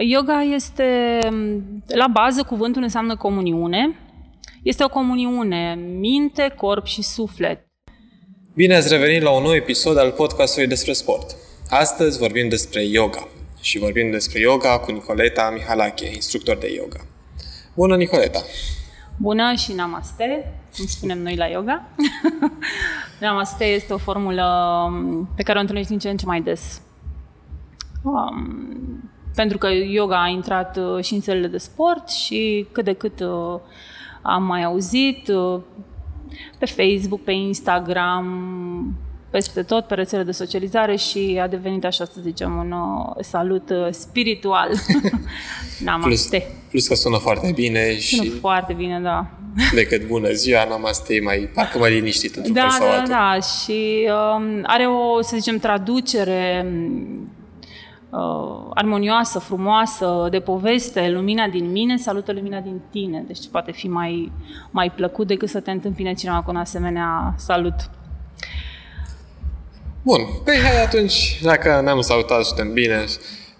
Yoga este, la bază, cuvântul înseamnă comuniune. Este o comuniune, minte, corp și suflet. Bine ați revenit la un nou episod al podcastului despre sport. Astăzi vorbim despre yoga și vorbim despre yoga cu Nicoleta Mihalache, instructor de yoga. Bună, Nicoleta! Bună și namaste, cum spunem noi la yoga. namaste este o formulă pe care o întâlnești din ce în ce mai des. Um, pentru că yoga a intrat uh, și în țările de sport și cât de cât uh, am mai auzit uh, pe Facebook, pe Instagram, peste tot pe rețele de socializare și a devenit, așa să zicem, un salut spiritual. namaste. Plus, plus că sună foarte bine și... Sună foarte bine, da. Decât bună ziua, namaste e mai, parcă mai liniștit într-un da, fel sau da, altul. da, și um, are o, să zicem, traducere uh, armonioasă, frumoasă, de poveste, lumina din mine salută lumina din tine. Deci poate fi mai, mai plăcut decât să te întâmpine cineva cu un asemenea salut. Bun, păi hai atunci, dacă ne-am salutat, suntem bine,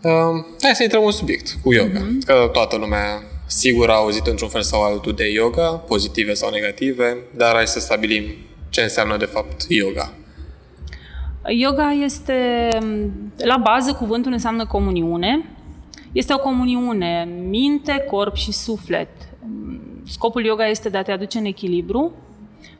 uh, hai să intrăm în subiect cu yoga. Mm-hmm. Că toată lumea sigur a auzit într-un fel sau altul de yoga, pozitive sau negative, dar hai să stabilim ce înseamnă de fapt yoga. Yoga este, la bază, cuvântul înseamnă comuniune. Este o comuniune, minte, corp și suflet. Scopul yoga este de a te aduce în echilibru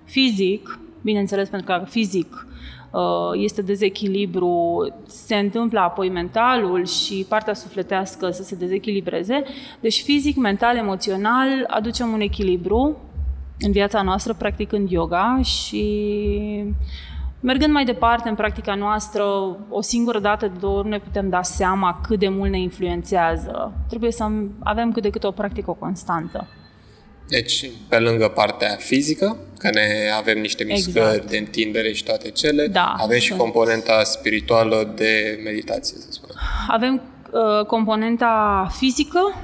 fizic, bineînțeles pentru că fizic uh, este dezechilibru, se întâmplă apoi mentalul și partea sufletească să se dezechilibreze. Deci fizic, mental, emoțional aducem un echilibru în viața noastră practicând yoga și Mergând mai departe în practica noastră, o singură dată de două ori ne putem da seama cât de mult ne influențează. Trebuie să avem cât de cât o practică constantă. Deci, pe lângă partea fizică, că ne avem niște mișcări exact. de întindere și toate cele, da, avem și componenta spirituală de meditație, să spunem. Avem uh, componenta fizică,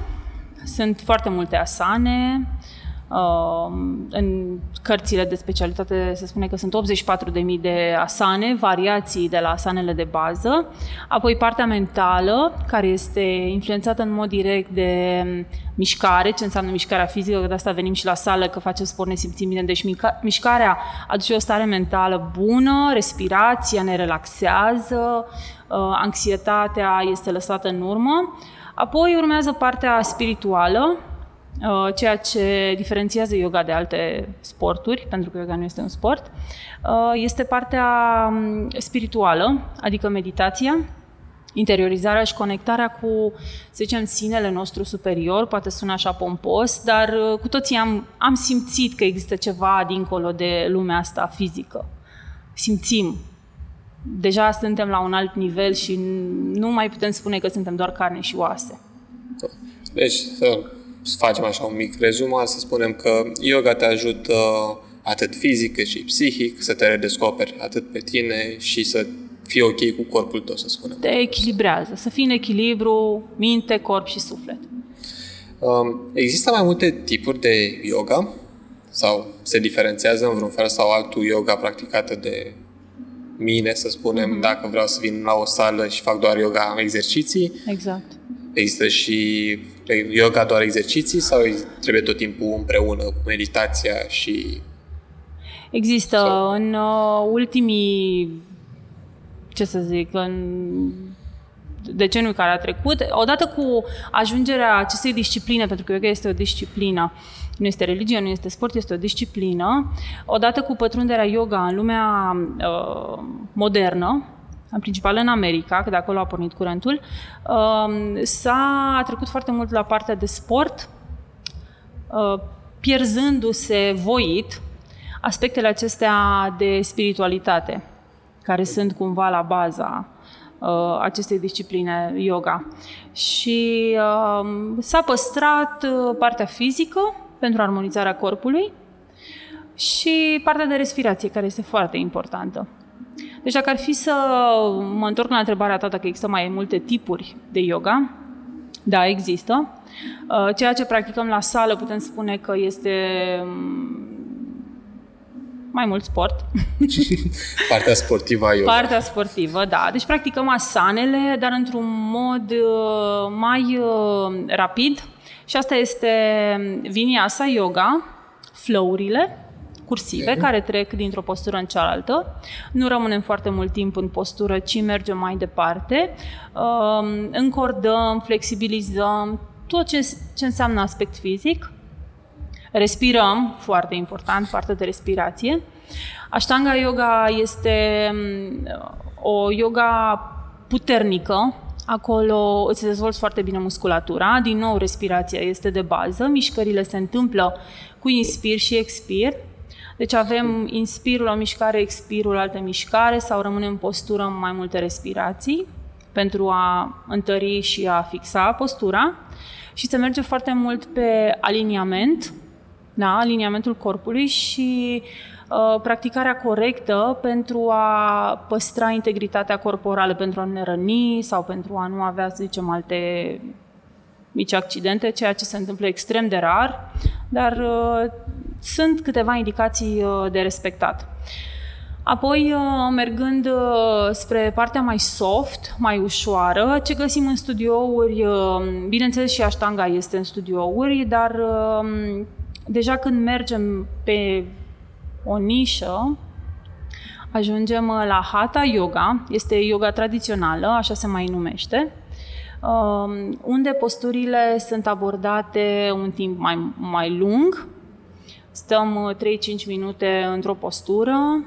sunt foarte multe asane, în cărțile de specialitate se spune că sunt 84.000 de asane, variații de la asanele de bază. Apoi partea mentală, care este influențată în mod direct de mișcare, ce înseamnă mișcarea fizică, că de asta venim și la sală, că facem sport, ne simțim bine. Deci mișcarea aduce o stare mentală bună, respirația ne relaxează, uh, anxietatea este lăsată în urmă. Apoi urmează partea spirituală, Uh, ceea ce diferențiază yoga de alte sporturi, pentru că yoga nu este un sport, uh, este partea um, spirituală, adică meditația, interiorizarea și conectarea cu, să zicem, sinele nostru superior, poate sună așa pompos, dar uh, cu toții am, am simțit că există ceva dincolo de lumea asta fizică. Simțim. Deja suntem la un alt nivel și nu mai putem spune că suntem doar carne și oase. Deci, să să facem așa un mic rezumat, să spunem că yoga te ajută atât fizic cât și psihic să te redescoperi atât pe tine și să fii ok cu corpul tău, să spunem. Te echilibrează, să fii în echilibru minte, corp și suflet. Um, există mai multe tipuri de yoga sau se diferențiază în vreun fel sau altul yoga practicată de mine, să spunem, mm-hmm. dacă vreau să vin la o sală și fac doar yoga, am exerciții. Exact. Există și yoga doar exerciții sau trebuie tot timpul împreună cu meditația și... Există. Sau... În uh, ultimii, ce să zic, în deceniul care a trecut, odată cu ajungerea acestei discipline, pentru că yoga este o disciplină, nu este religie, nu este sport, este o disciplină, odată cu pătrunderea yoga în lumea uh, modernă, în principal în America, că de acolo a pornit curentul, um, s-a trecut foarte mult la partea de sport, uh, pierzându-se voit aspectele acestea de spiritualitate, care sunt cumva la baza uh, acestei discipline yoga. Și um, s-a păstrat uh, partea fizică pentru armonizarea corpului și partea de respirație, care este foarte importantă. Deci dacă ar fi să mă întorc la întrebarea ta dacă există mai multe tipuri de yoga, da, există. Uh, ceea ce practicăm la sală putem spune că este mm, mai mult sport. Partea sportivă a yoga. Partea sportivă, da. Deci practicăm asanele, dar într-un mod uh, mai uh, rapid. Și asta este Vinyasa Yoga, flow-urile cursive, okay. care trec dintr-o postură în cealaltă. Nu rămânem foarte mult timp în postură, ci mergem mai departe. Um, încordăm, flexibilizăm, tot ce, ce înseamnă aspect fizic. Respirăm, foarte important, partea de respirație. Ashtanga yoga este um, o yoga puternică, Acolo îți dezvolți foarte bine musculatura, din nou respirația este de bază, mișcările se întâmplă cu inspir și expir. Deci avem inspirul, o mișcare, expirul, altă mișcare sau rămânem în postură în mai multe respirații pentru a întări și a fixa postura. Și se merge foarte mult pe aliniament, da, aliniamentul corpului și uh, practicarea corectă pentru a păstra integritatea corporală, pentru a nu ne răni sau pentru a nu avea, să zicem, alte mici accidente, ceea ce se întâmplă extrem de rar, dar uh, sunt câteva indicații uh, de respectat. Apoi, uh, mergând uh, spre partea mai soft, mai ușoară, ce găsim în studiouri, bineînțeles și Ashtanga este în studiouri, dar deja când mergem pe o nișă, ajungem la Hatha Yoga, este yoga tradițională, așa se mai numește, unde posturile sunt abordate un timp mai, mai lung, Stăm 3-5 uh, minute într-o postură,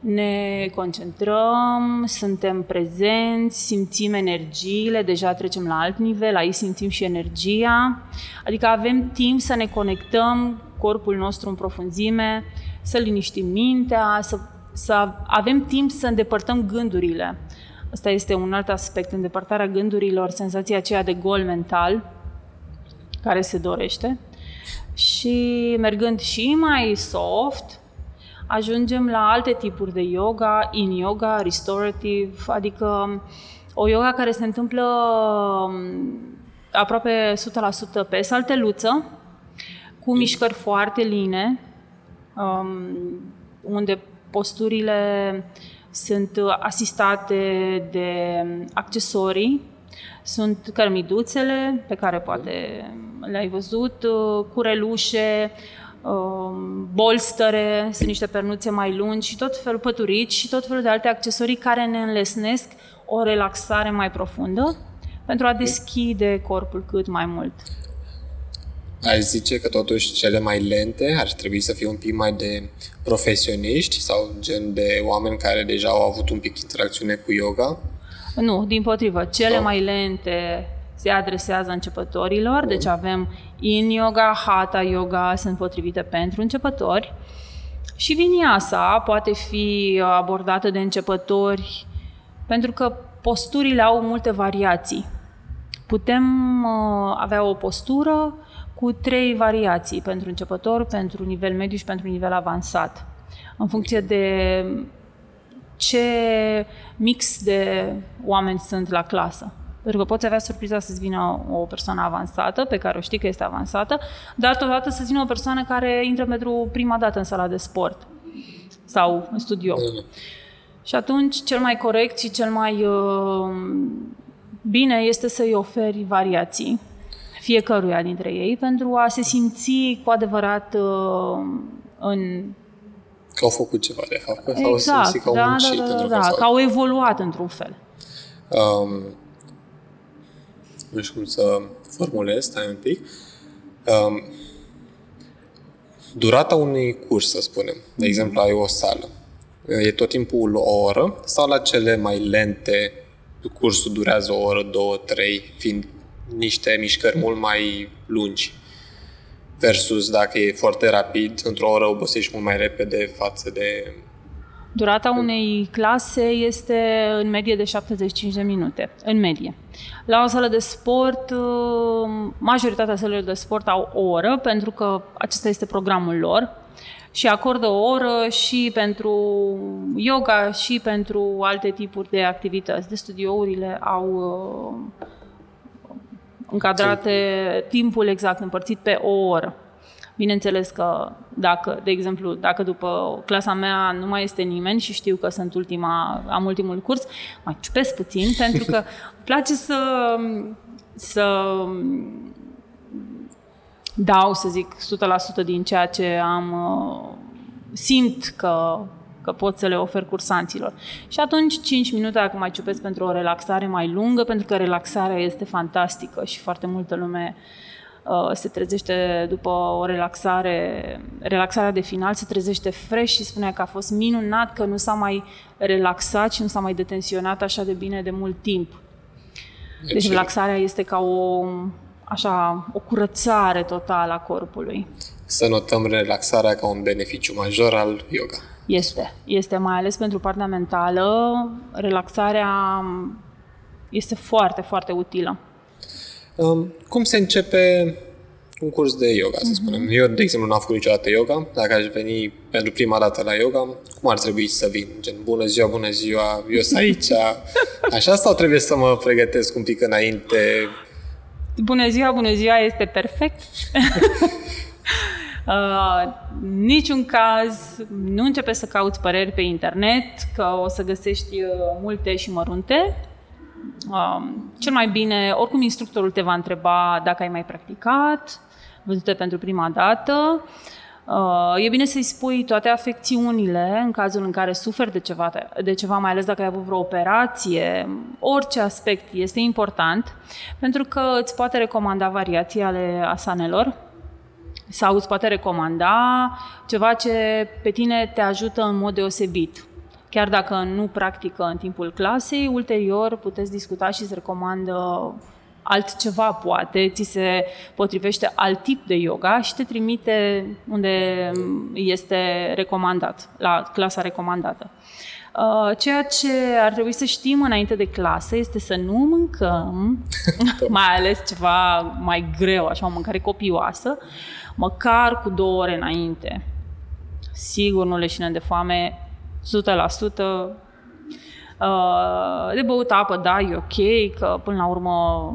ne concentrăm, suntem prezenți, simțim energiile, deja trecem la alt nivel, aici simțim și energia, adică avem timp să ne conectăm corpul nostru în profunzime, să liniștim mintea, să, să avem timp să îndepărtăm gândurile. Asta este un alt aspect, îndepărtarea gândurilor, senzația aceea de gol mental care se dorește. Și mergând și mai soft, ajungem la alte tipuri de yoga, in yoga, restorative, adică o yoga care se întâmplă um, aproape 100% pe salteluță, cu mișcări foarte line, um, unde posturile sunt asistate de accesorii. Sunt cărmiduțele pe care poate le-ai văzut, uh, curelușe, um, bolstere, sunt niște pernuțe mai lungi și tot felul păturici și tot felul de alte accesorii care ne înlesnesc o relaxare mai profundă pentru a deschide corpul cât mai mult. Aș zice că totuși cele mai lente ar trebui să fie un pic mai de profesioniști sau gen de oameni care deja au avut un pic interacțiune cu yoga nu, din potrivă. Cele oh. mai lente se adresează începătorilor, deci avem in yoga, hatha yoga, sunt potrivite pentru începători. Și vinyasa poate fi abordată de începători pentru că posturile au multe variații. Putem uh, avea o postură cu trei variații pentru începător, pentru nivel mediu și pentru nivel avansat. În funcție de ce mix de oameni sunt la clasă. Pentru că poți avea surpriza să-ți vină o persoană avansată, pe care o știi că este avansată, dar totodată să-ți vină o persoană care intră pentru prima dată în sala de sport sau în studio. Mm. Și atunci, cel mai corect și cel mai uh, bine este să-i oferi variații fiecăruia dintre ei pentru a se simți cu adevărat uh, în Că au făcut ceva, de fapt. Că exact, s-au simțit că au da, muncit da, da, da, da, că au evoluat într-un fel. Um, nu știu cum să formulez, stai un pic. Um, durata unui curs, să spunem. De exemplu, ai o sală. E tot timpul o oră sau la cele mai lente cursul durează o oră, două, trei, fiind niște mișcări mult mai lungi? versus dacă e foarte rapid, într-o oră obosești mult mai repede față de... Durata unei clase este în medie de 75 de minute, în medie. La o sală de sport, majoritatea sălilor de sport au o oră, pentru că acesta este programul lor și acordă o oră și pentru yoga și pentru alte tipuri de activități. De studiourile au încadrate timpul exact împărțit pe o oră. Bineînțeles că dacă, de exemplu, dacă după clasa mea nu mai este nimeni și știu că sunt ultima, am ultimul curs, mai ciupesc puțin pentru că îmi place să, să dau, să zic, 100% din ceea ce am uh, simt că, că pot să le ofer cursanților. Și atunci 5 minute dacă mai ciupesc pentru o relaxare mai lungă, pentru că relaxarea este fantastică și foarte multă lume uh, se trezește după o relaxare, relaxarea de final, se trezește fresh și spunea că a fost minunat, că nu s-a mai relaxat și nu s-a mai detenționat așa de bine de mult timp. Deci, deci relaxarea este ca o, așa, o curățare totală a corpului. Să notăm relaxarea ca un beneficiu major al yoga. Este. Este mai ales pentru partea mentală. Relaxarea este foarte, foarte utilă. Um, cum se începe un curs de yoga, să spunem? Mm-hmm. Eu, de exemplu, n-am făcut niciodată yoga. Dacă aș veni pentru prima dată la yoga, cum ar trebui să vin? Gen, bună ziua, bună ziua, eu sunt aici. Așa sau trebuie să mă pregătesc un pic înainte? Bună ziua, bună ziua este perfect. Uh, niciun caz nu începe să cauți păreri pe internet, că o să găsești uh, multe și mărunte. Uh, cel mai bine, oricum instructorul te va întreba dacă ai mai practicat, văzute pentru prima dată. Uh, e bine să-i spui toate afecțiunile în cazul în care suferi de ceva, de ceva, mai ales dacă ai avut vreo operație, orice aspect este important, pentru că îți poate recomanda variații ale asanelor, sau îți poate recomanda ceva ce pe tine te ajută în mod deosebit. Chiar dacă nu practică în timpul clasei, ulterior puteți discuta și să recomandă altceva, poate, ți se potrivește alt tip de yoga și te trimite unde este recomandat, la clasa recomandată. Uh, ceea ce ar trebui să știm înainte de clasă este să nu mâncăm, mai ales ceva mai greu, așa o mâncare copioasă, măcar cu două ore înainte. Sigur nu leșinăm de foame 100%. Uh, de băut apă, da, e ok, că până la urmă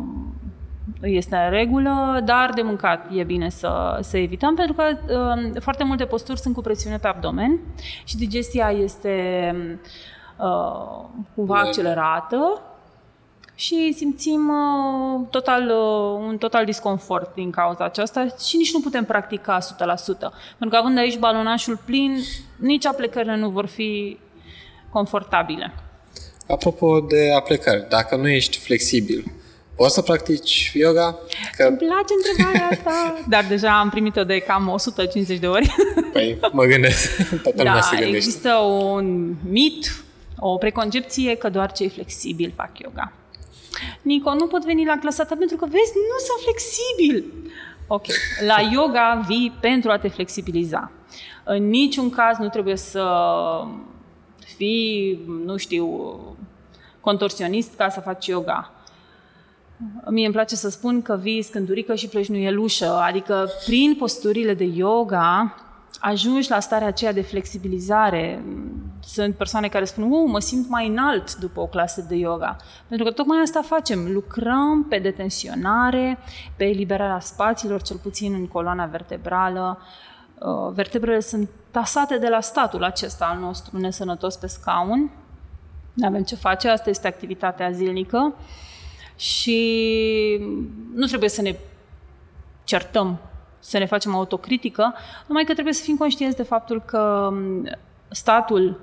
este în regulă, dar de mâncat e bine să, să evităm, pentru că uh, foarte multe posturi sunt cu presiune pe abdomen și digestia este uh, cumva accelerată și simțim uh, total, uh, un total disconfort din cauza aceasta și nici nu putem practica 100%. Pentru că având aici balonașul plin, nici aplecările nu vor fi confortabile. Apropo de aplecări, dacă nu ești flexibil, poți să practici yoga? Că... Îmi place întrebarea asta, dar deja am primit-o de cam 150 de ori. Păi, mă gândesc, toată da, se gândește. există un mit, o preconcepție că doar cei flexibili fac yoga. Nico, nu pot veni la clasa ta pentru că, vezi, nu sunt flexibil. Ok. La yoga vii pentru a te flexibiliza. În niciun caz nu trebuie să fii, nu știu, contorsionist ca să faci yoga. Mie îmi place să spun că vii scândurică și pleci nu e lușă, adică prin posturile de yoga ajungi la starea aceea de flexibilizare. Sunt persoane care spun, uh, mă simt mai înalt după o clasă de yoga. Pentru că tocmai asta facem. Lucrăm pe detensionare, pe eliberarea spațiilor, cel puțin în coloana vertebrală. Uh, vertebrele sunt tasate de la statul acesta al nostru nesănătos pe scaun. Nu avem ce face, asta este activitatea zilnică și nu trebuie să ne certăm să ne facem autocritică, numai că trebuie să fim conștienți de faptul că statul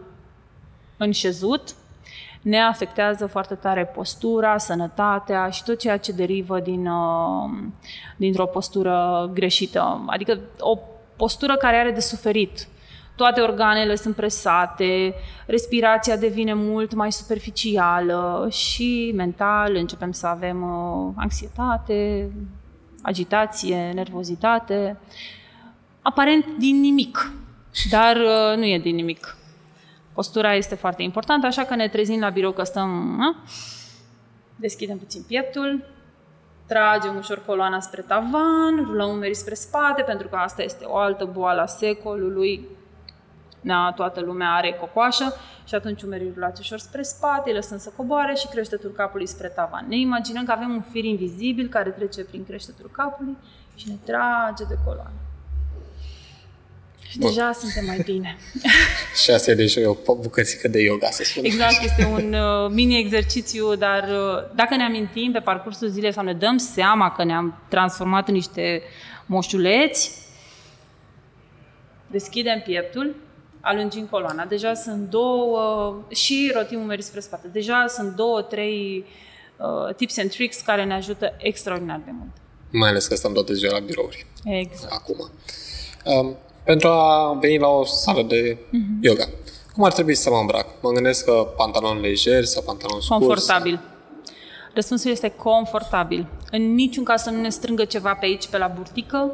înșezut ne afectează foarte tare postura, sănătatea și tot ceea ce derivă din, uh, dintr-o postură greșită. Adică o postură care are de suferit. Toate organele sunt presate, respirația devine mult mai superficială și mental începem să avem uh, anxietate, agitație, nervozitate, aparent din nimic, dar uh, nu e din nimic. Postura este foarte importantă, așa că ne trezim la birou că stăm, a? deschidem puțin pieptul, tragem ușor coloana spre tavan, rulăm umerii spre spate, pentru că asta este o altă boală a secolului, da, toată lumea are cocoașă și atunci umerii rulați ușor spre spate, lăsăm să coboare și creștetul capului spre tavan. Ne imaginăm că avem un fir invizibil care trece prin creștetul capului și ne trage de coloană. Și Bun. deja suntem mai bine. și asta e deja o bucățică de yoga, să spun. Exact, este un uh, mini-exercițiu, dar uh, dacă ne amintim pe parcursul zilei sau ne dăm seama că ne-am transformat în niște moșuleți, deschidem pieptul, alungim coloana. Deja sunt două, și rotim umerii spre spate. Deja sunt două, trei uh, tips and tricks care ne ajută extraordinar de mult. Mai ales că stăm toată ziua la birouri. Exact. Acum. Um, pentru a veni la o sală de uh-huh. yoga, cum ar trebui să mă îmbrac? Mă gândesc că pantalon lejer sau pantalon scurs? Confortabil. Răspunsul este confortabil. În niciun caz să nu ne strângă ceva pe aici, pe la burtică,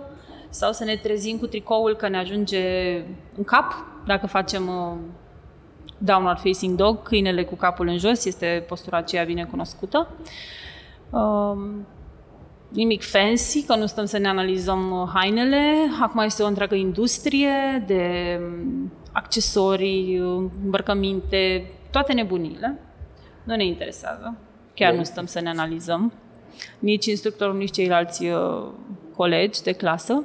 sau să ne trezim cu tricoul că ne ajunge în cap, dacă facem uh, downward facing dog, câinele cu capul în jos, este postura aceea bine cunoscută. Um, nimic fancy, că nu stăm să ne analizăm uh, hainele. Acum este o întreagă industrie de um, accesorii, îmbrăcăminte, toate nebunile. Nu ne interesează. Chiar Bun. nu stăm să ne analizăm. Nici instructorul, nici ceilalți uh, colegi de clasă.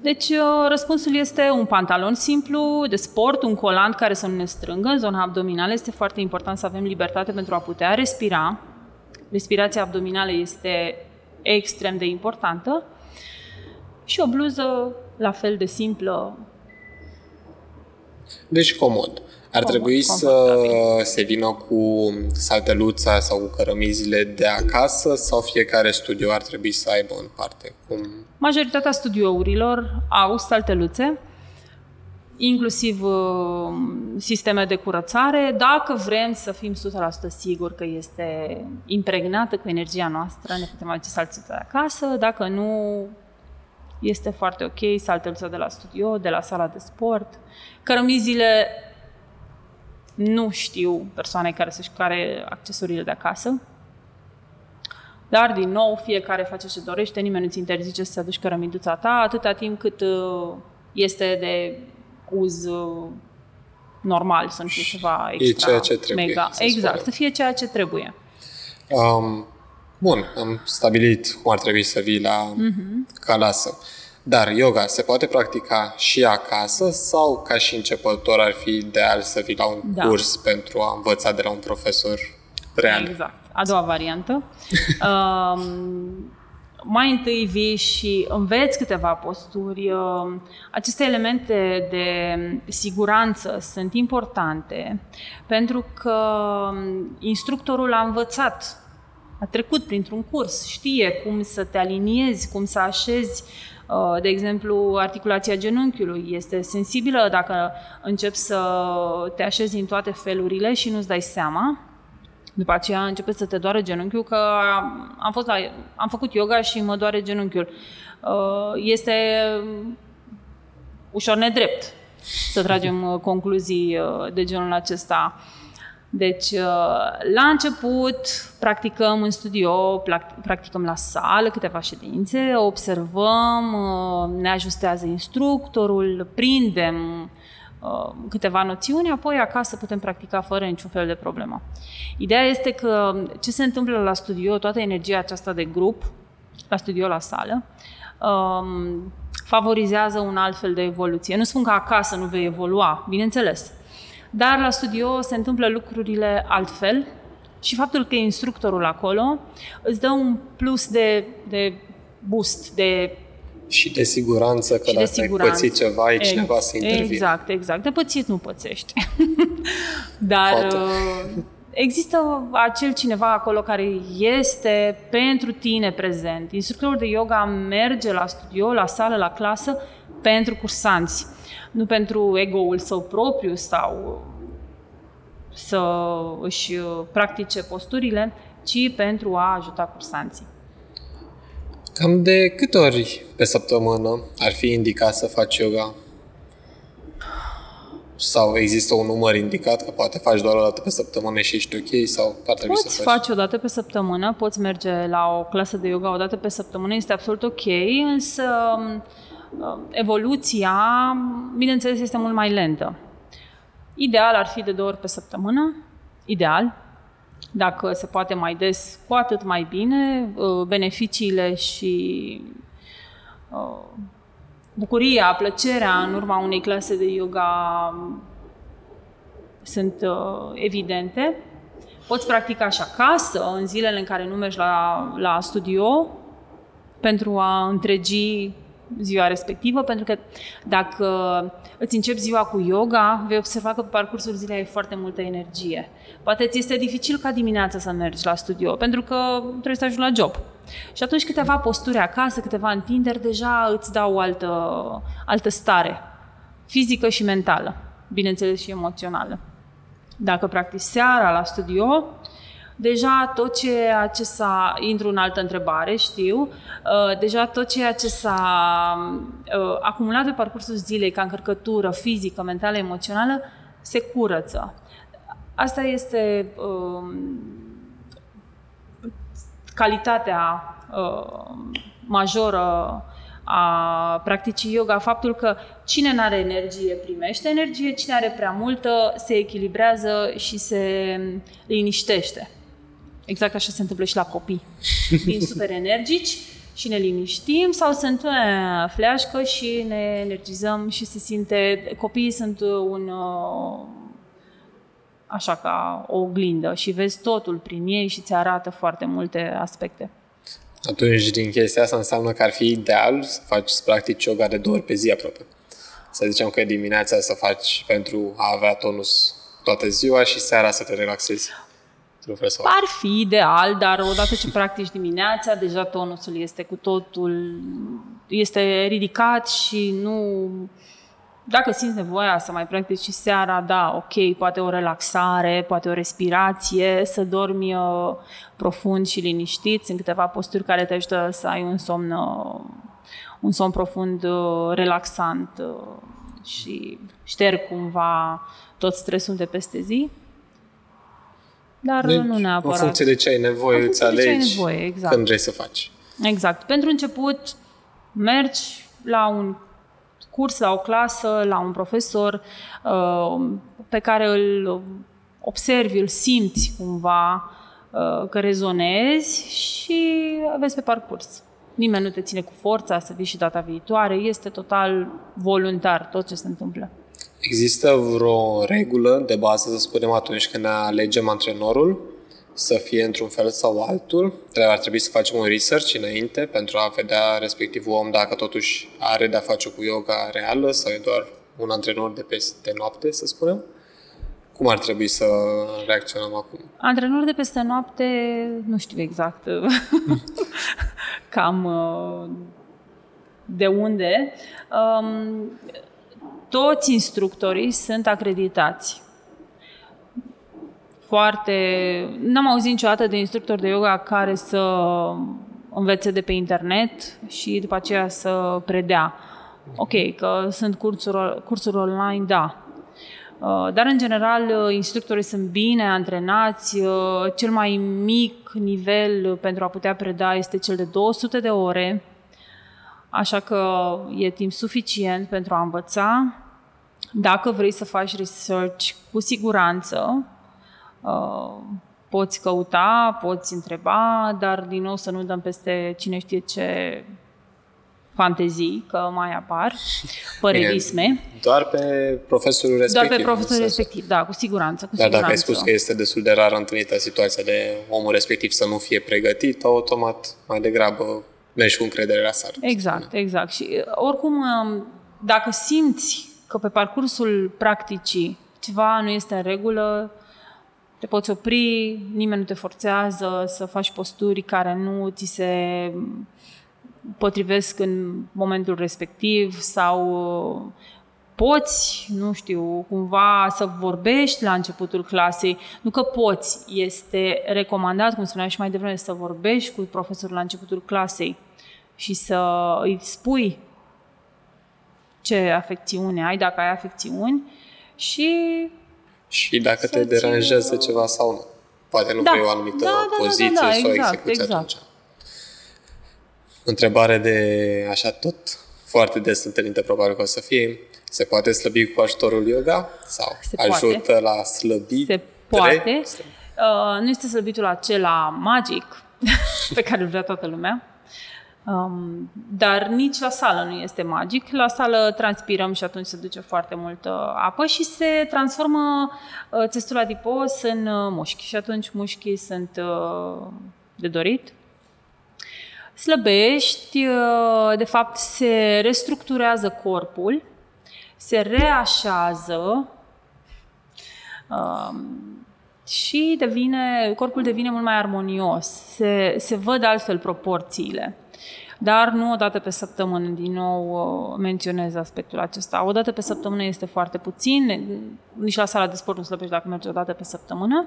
Deci uh, răspunsul este un pantalon simplu de sport, un colant care să nu ne strângă. În zona abdominală este foarte important să avem libertate pentru a putea respira. Respirația abdominală este extrem de importantă. Și o bluză la fel de simplă. Deci comod. Ar trebui să se vină cu salteluța sau cu cărămizile de acasă sau fiecare studio ar trebui să aibă în parte? Cum... Majoritatea studiourilor au salteluțe, inclusiv uh, sisteme de curățare, dacă vrem să fim 100% siguri că este impregnată cu energia noastră, ne putem aduce salteluța de acasă, dacă nu, este foarte ok, salteluța de la studio, de la sala de sport. Cărămizile nu știu persoane care să-și care accesoriile de acasă. Dar, din nou, fiecare face ce dorește, nimeni nu-ți interzice să aduci cărămiduța ta, atâta timp cât uh, este de uz uh, normal, să nu fie ceva extra, e ceea ce trebuie, mega. Să exact, spune. să fie ceea ce trebuie. Um, bun, am stabilit cum ar trebui să vii la uh-huh. calasă. Dar yoga se poate practica și acasă sau ca și începător ar fi ideal să vii la un da. curs pentru a învăța de la un profesor real? Exact. A doua variantă. um, mai întâi vii și înveți câteva posturi. Um, aceste elemente de siguranță sunt importante pentru că instructorul a învățat, a trecut printr-un curs, știe cum să te aliniezi, cum să așezi Uh, de exemplu, articulația genunchiului este sensibilă dacă începi să te așezi în toate felurile și nu-ți dai seama. După aceea începe să te doară genunchiul, că am, fost la, am făcut yoga și mă doare genunchiul. Uh, este ușor nedrept să tragem uh, concluzii de genul acesta. Deci, uh, la început, practicăm în studio, practicăm la sală câteva ședințe, observăm, uh, ne ajustează instructorul, prindem uh, câteva noțiuni, apoi acasă putem practica fără niciun fel de problemă. Ideea este că ce se întâmplă la studio, toată energia aceasta de grup, la studio, la sală, um, favorizează un alt fel de evoluție. Nu spun că acasă nu vei evolua, bineînțeles, dar la studio se întâmplă lucrurile altfel și faptul că e instructorul acolo îți dă un plus de, de boost, de și de siguranță că dacă siguranță. ai pățit ceva, ai cineva să intervine. Exact, exact. De pățit nu pățești. Dar Poate. Uh, există acel cineva acolo care este pentru tine prezent. Instructorul de yoga merge la studio, la sală, la clasă pentru cursanți nu pentru ego-ul său propriu sau să își practice posturile, ci pentru a ajuta cursanții. Cam de câte ori pe săptămână ar fi indicat să faci yoga? Sau există un număr indicat că poate faci doar o dată pe săptămână și ești ok? Sau ar trebui poți să faci? face o dată pe săptămână, poți merge la o clasă de yoga o dată pe săptămână, este absolut ok, însă Uh, evoluția, bineînțeles, este mult mai lentă. Ideal ar fi de două ori pe săptămână, ideal. Dacă se poate mai des, cu atât mai bine. Uh, beneficiile și uh, bucuria, plăcerea în urma unei clase de yoga sunt uh, evidente. Poți practica și acasă, în zilele în care nu mergi la, la studio, pentru a întregi ziua respectivă, pentru că dacă îți începi ziua cu yoga, vei observa că pe parcursul zilei ai foarte multă energie. Poate ți este dificil ca dimineața să mergi la studio, pentru că trebuie să ajungi la job. Și atunci câteva posturi acasă, câteva întinderi, deja îți dau o altă, altă stare fizică și mentală, bineînțeles și emoțională. Dacă practici seara la studio, deja tot ceea ce s-a... Intru în altă întrebare, știu. Uh, deja tot ceea ce s-a uh, acumulat pe parcursul zilei ca încărcătură fizică, mentală, emoțională, se curăță. Asta este uh, calitatea uh, majoră a practicii yoga, faptul că cine nu are energie primește energie, cine are prea multă se echilibrează și se liniștește. Exact așa se întâmplă și la copii. Vin super energici și ne liniștim sau sunt fleașcă și ne energizăm și se simte... Copiii sunt un... Uh, așa ca o oglindă și vezi totul prin ei și ți arată foarte multe aspecte. Atunci, din chestia asta înseamnă că ar fi ideal să faci, să practici yoga de două ori pe zi aproape. Să zicem că dimineața să faci pentru a avea tonus toată ziua și seara să te relaxezi. Ar fi ideal, dar odată ce practici dimineața, deja tonusul este cu totul, este ridicat și nu... Dacă simți nevoia să mai practici și seara, da, ok, poate o relaxare, poate o respirație, să dormi uh, profund și liniștit. Sunt câteva posturi care te ajută să ai un somn, uh, un somn profund, uh, relaxant uh, și șterg cumva tot stresul de peste zi dar deci, nu neapărat. În funcție de ce ai nevoie, îți alegi ai nevoie, exact. când vrei să faci. Exact. Pentru început, mergi la un curs, la o clasă, la un profesor uh, pe care îl observi, îl simți cumva uh, că rezonezi și vezi pe parcurs. Nimeni nu te ține cu forța să vii și data viitoare, este total voluntar tot ce se întâmplă. Există vreo regulă de bază, să spunem, atunci când ne alegem antrenorul, să fie într-un fel sau altul? Ar trebui să facem un research înainte pentru a vedea respectivul om dacă totuși are de-a face cu yoga reală sau e doar un antrenor de peste noapte, să spunem? Cum ar trebui să reacționăm acum? Antrenor de peste noapte, nu știu exact cam uh, de unde. Um, toți instructorii sunt acreditați. Foarte... N-am auzit niciodată de instructor de yoga care să învețe de pe internet și după aceea să predea. Ok, că sunt cursuri, cursuri online, da. Uh, dar, în general, instructorii sunt bine antrenați. Uh, cel mai mic nivel pentru a putea preda este cel de 200 de ore, așa că e timp suficient pentru a învăța. Dacă vrei să faci research, cu siguranță uh, poți căuta, poți întreba, dar din nou să nu dăm peste cine știe ce fantezii, că mai apar, părerisme. Bine, doar pe profesorul respectiv. Doar pe profesorul respectiv, da, cu siguranță. Cu Dar siguranță. dacă ai spus că este destul de rar întâlnită situația de omul respectiv să nu fie pregătit, automat mai degrabă mergi cu încredere la sară. Exact, exact. Și uh, oricum, um, dacă simți că pe parcursul practicii ceva nu este în regulă, te poți opri, nimeni nu te forțează să faci posturi care nu ți se potrivesc în momentul respectiv sau poți, nu știu, cumva să vorbești la începutul clasei. Nu că poți, este recomandat, cum spuneam și mai devreme, să vorbești cu profesorul la începutul clasei și să îi spui ce afecțiune ai, dacă ai afecțiuni și... Și dacă te deranjează ceva sau nu. Poate nu da. vrei o anumită da, da, da poziție da, da, da, sau exact, execuție exact. atunci. Întrebare de așa tot foarte des întâlnită, probabil că o să fie. Se poate slăbi cu ajutorul yoga? Sau se ajută poate. la slăbi? Se poate. Uh, nu este slăbitul acela magic pe care îl vrea toată lumea. Um, dar nici la sală nu este magic. La sală transpirăm și atunci se duce foarte multă apă și se transformă uh, țestul adipos în uh, mușchi și atunci mușchii sunt uh, de dorit. Slăbești, uh, de fapt se restructurează corpul, se reașează uh, și devine, corpul devine mult mai armonios. Se, se văd altfel proporțiile dar nu o dată pe săptămână, din nou uh, menționez aspectul acesta. O dată pe săptămână este foarte puțin, nici la sala de sport nu slăbești dacă mergi o dată pe săptămână.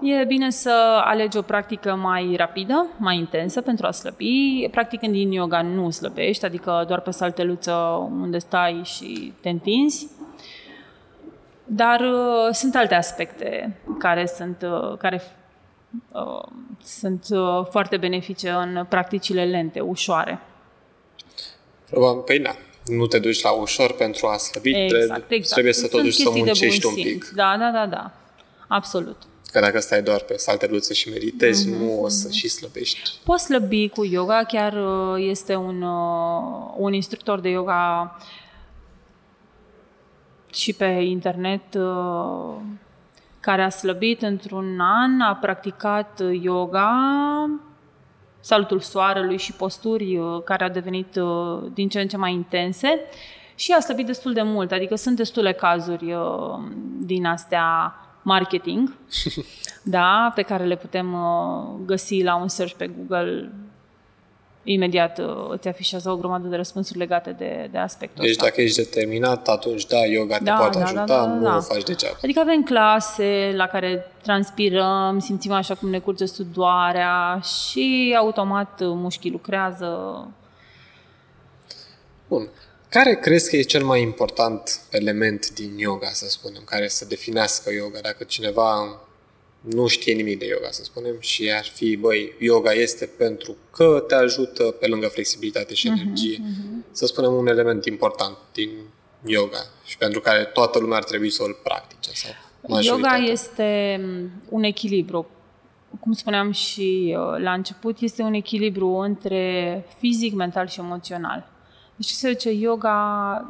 E bine să alegi o practică mai rapidă, mai intensă pentru a slăbi. Practicând din yoga nu slăbești, adică doar pe salteluță unde stai și te întinzi. Dar uh, sunt alte aspecte care sunt uh, care uh, sunt uh, foarte benefice în practicile lente, ușoare. Probabil, păi da, nu te duci la ușor pentru a slăbi, exact, exact. trebuie să totuși să muncești un pic. Da, da, da, da. Absolut. Că dacă stai doar pe salteluțe și meditezi, mm-hmm. nu o să și slăbești. Poți slăbi cu yoga, chiar uh, este un, uh, un instructor de yoga și pe internet uh, care a slăbit într-un an, a practicat yoga, salutul soarelui și posturi uh, care au devenit uh, din ce în ce mai intense și a slăbit destul de mult, adică sunt destule cazuri uh, din astea marketing, da, pe care le putem găsi la un search pe Google imediat uh, îți afișează o grămadă de răspunsuri legate de, de aspectul deci ăsta. dacă ești determinat, atunci da, yoga te da, poate da, ajuta, da, da, nu da. o faci degeaba. Adică avem clase la care transpirăm, simțim așa cum ne curge sudoarea și automat mușchii lucrează. Bun. Care crezi că e cel mai important element din yoga, să spunem, care să definească yoga? Dacă cineva nu știe nimic de yoga, să spunem, și ar fi, băi, yoga este pentru că te ajută pe lângă flexibilitate și mhm, energie. Uh-huh, uh-huh. Să spunem un element important din yoga și pentru care toată lumea ar trebui să o practice. Sau yoga este mm, un echilibru. Cum spuneam și uh, la început, este un echilibru între fizic, mental și emoțional. Deci se zice, yoga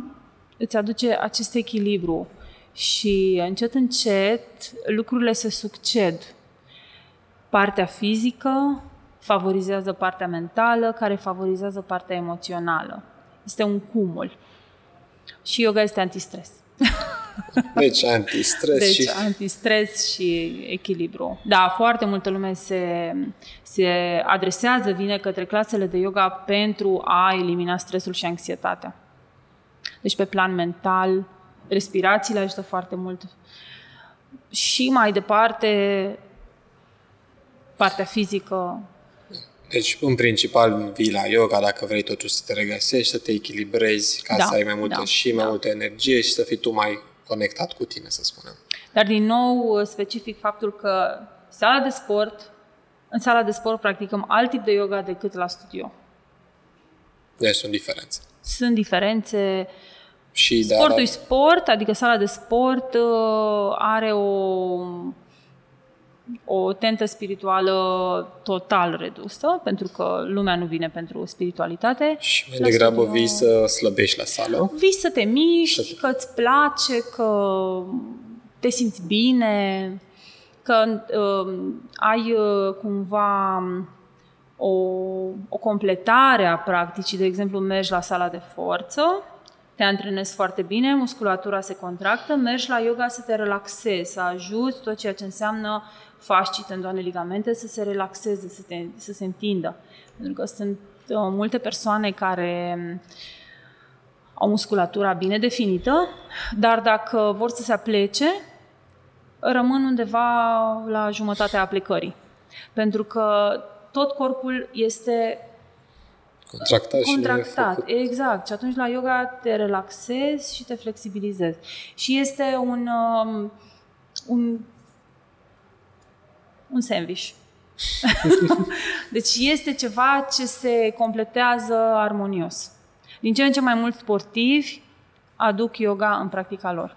îți aduce acest echilibru și încet, încet lucrurile se succed. Partea fizică favorizează partea mentală, care favorizează partea emoțională. Este un cumul. Și yoga este antistres. Deci antistres deci, și... antistres și echilibru. Da, foarte multă lume se, se adresează, vine către clasele de yoga pentru a elimina stresul și anxietatea. Deci pe plan mental, respirațiile ajută foarte mult. Și mai departe, partea fizică. Deci, în principal, vii la yoga dacă vrei totuși să te regăsești, să te echilibrezi, ca da, să ai mai multă da, și mai da. multă energie și să fii tu mai conectat cu tine, să spunem. Dar, din nou, specific faptul că sala de sport, în sala de sport practicăm alt tip de yoga decât la studio. Deci sunt diferențe. Sunt diferențe. Uh, și Sportul e sport, adică sala de sport uh, are o, o tentă spirituală total redusă, pentru că lumea nu vine pentru spiritualitate. Și mai degrabă studio, vii să slăbești la sală. Vii să te miști, că îți place, că te simți bine, că uh, ai uh, cumva o, o completare a practicii, de exemplu, mergi la sala de forță, te antrenezi foarte bine, musculatura se contractă, mergi la yoga să te relaxezi, să ajuți tot ceea ce înseamnă fascii, tendoane, ligamente să se relaxeze, să, te, să se întindă. Pentru că sunt uh, multe persoane care um, au musculatura bine definită, dar dacă vor să se aplece, rămân undeva la jumătatea aplicării. Pentru că tot corpul este Contractat, contractat și exact. Și atunci la yoga te relaxezi și te flexibilizezi. Și este un, um, un, un sandwich. deci este ceva ce se completează armonios. Din ce în ce mai mulți sportivi aduc yoga în practica lor.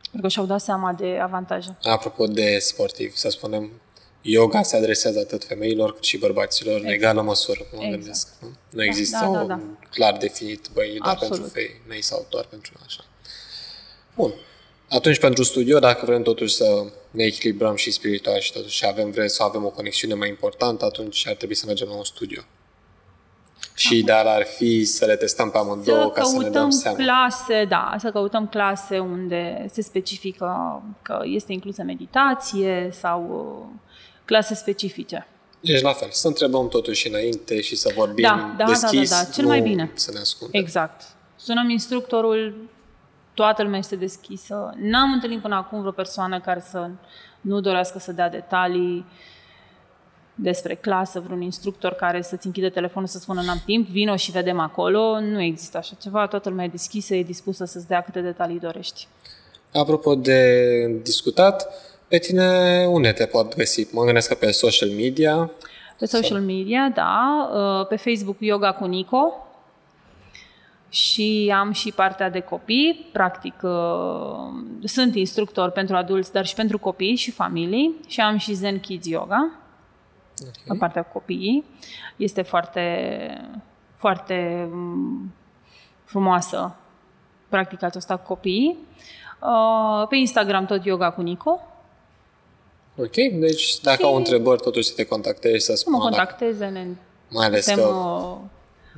Pentru că și-au dat seama de avantaje. Apropo de sportiv, să spunem, yoga se adresează atât femeilor cât și bărbaților în Exact. egală măsură, mă Exact. gândesc. Nu, nu există da, da, un da. clar definit, băi, e doar Absolut. pentru femei sau doar pentru așa. Bun. Atunci, pentru studio, dacă vrem totuși să ne echilibrăm și spiritual și totuși avem vrem să avem o conexiune mai importantă, atunci ar trebui să mergem la un studio. Și ideal ar fi să le testăm pe amândouă să ca să ne dăm căutăm seama. clase, da, să căutăm clase unde se specifică că este inclusă meditație sau uh, clase specifice. Deci la fel, să întrebăm totuși înainte și să vorbim Da, da, da, deschis, da, da, cel nu mai bine. să ne ascundem. Exact. Sunăm instructorul, toată lumea este deschisă. N-am întâlnit până acum vreo persoană care să nu dorească să dea detalii despre clasă, vreun instructor care să-ți închide telefonul să spună n-am timp, vino și vedem acolo. Nu există așa ceva, toată lumea e deschisă, e dispusă să-ți dea câte detalii dorești. Apropo de discutat, pe tine unde te pot găsi? Mă gândesc că pe social media. Pe social media, da, uh, pe Facebook Yoga cu Nico și am și partea de copii, practic uh, sunt instructor pentru adulți, dar și pentru copii și familii și am și Zen Kids Yoga, la partea cu copiii. Este foarte, foarte mm, frumoasă practica aceasta cu copiii. Uh, Pe Instagram tot Yoga cu Nico, Ok, deci dacă Și- au întrebări, totuși să te contactezi, să să mă spună dacă, contacteze, ne mai ales putem, că uh,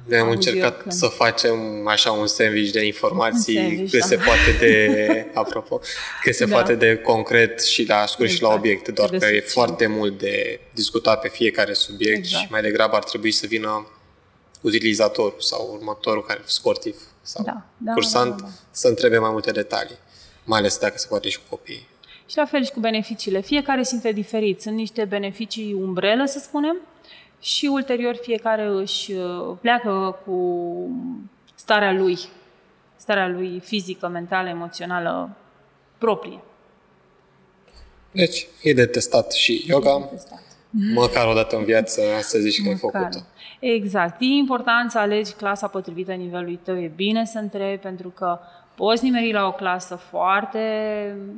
ne-am audio încercat când- să facem așa un sandwich de informații Un sandwich, cât da. se poate de, apropo, cât se Da. poate de concret și la scurt și la Exact. obiect, doar De că e succint. foarte mult de discutat pe fiecare subiect Exact. și mai degrabă ar trebui să vină utilizatorul sau următorul care sportiv sau Da, da, cursant da, da, da. să întrebe mai multe detalii, mai ales dacă se poate și cu copiii. Și la fel și cu beneficiile. Fiecare simte diferit. Sunt niște beneficii umbrelă, să spunem, și ulterior fiecare își uh, pleacă cu starea lui, starea lui fizică, mentală, emoțională proprie. Deci, e de testat și yoga, Testat. măcar o dată în viață să zici că ai Măcar. făcut-o. Exact. E important să alegi clasa potrivită nivelului tău. E bine să întrebi, pentru că poți nimeri la o clasă foarte uh,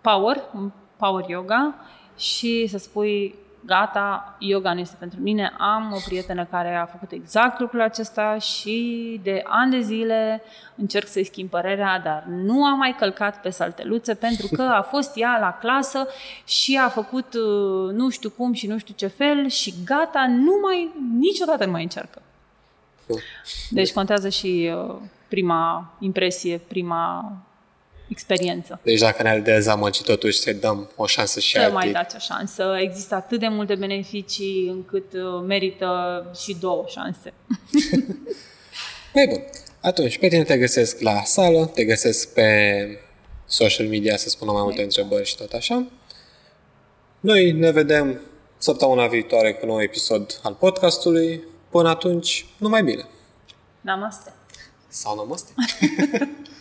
power, un power yoga, și să spui, gata, yoga nu este pentru mine. Am o prietenă care a făcut exact lucrul acesta și de ani de zile încerc să-i schimb părerea, dar nu am mai călcat pe salteluțe pentru că a fost ea la clasă și a făcut uh, nu știu cum și nu știu ce fel și gata, nu mai, niciodată nu mai încearcă. Deci contează și uh, prima impresie, prima experiență. Deci dacă ne-ar dezamăgi totuși să-i dăm o șansă și Să alții. mai dați o șansă. Există atât de multe beneficii încât uh, merită și două șanse. Mai bun. Atunci, pe tine te găsesc la sală, te găsesc pe social media să spună mai multe întrebări și tot așa. Noi ne vedem săptămâna viitoare cu un nou episod al podcastului. Până atunci, numai bine. Namaste! Sau namaste.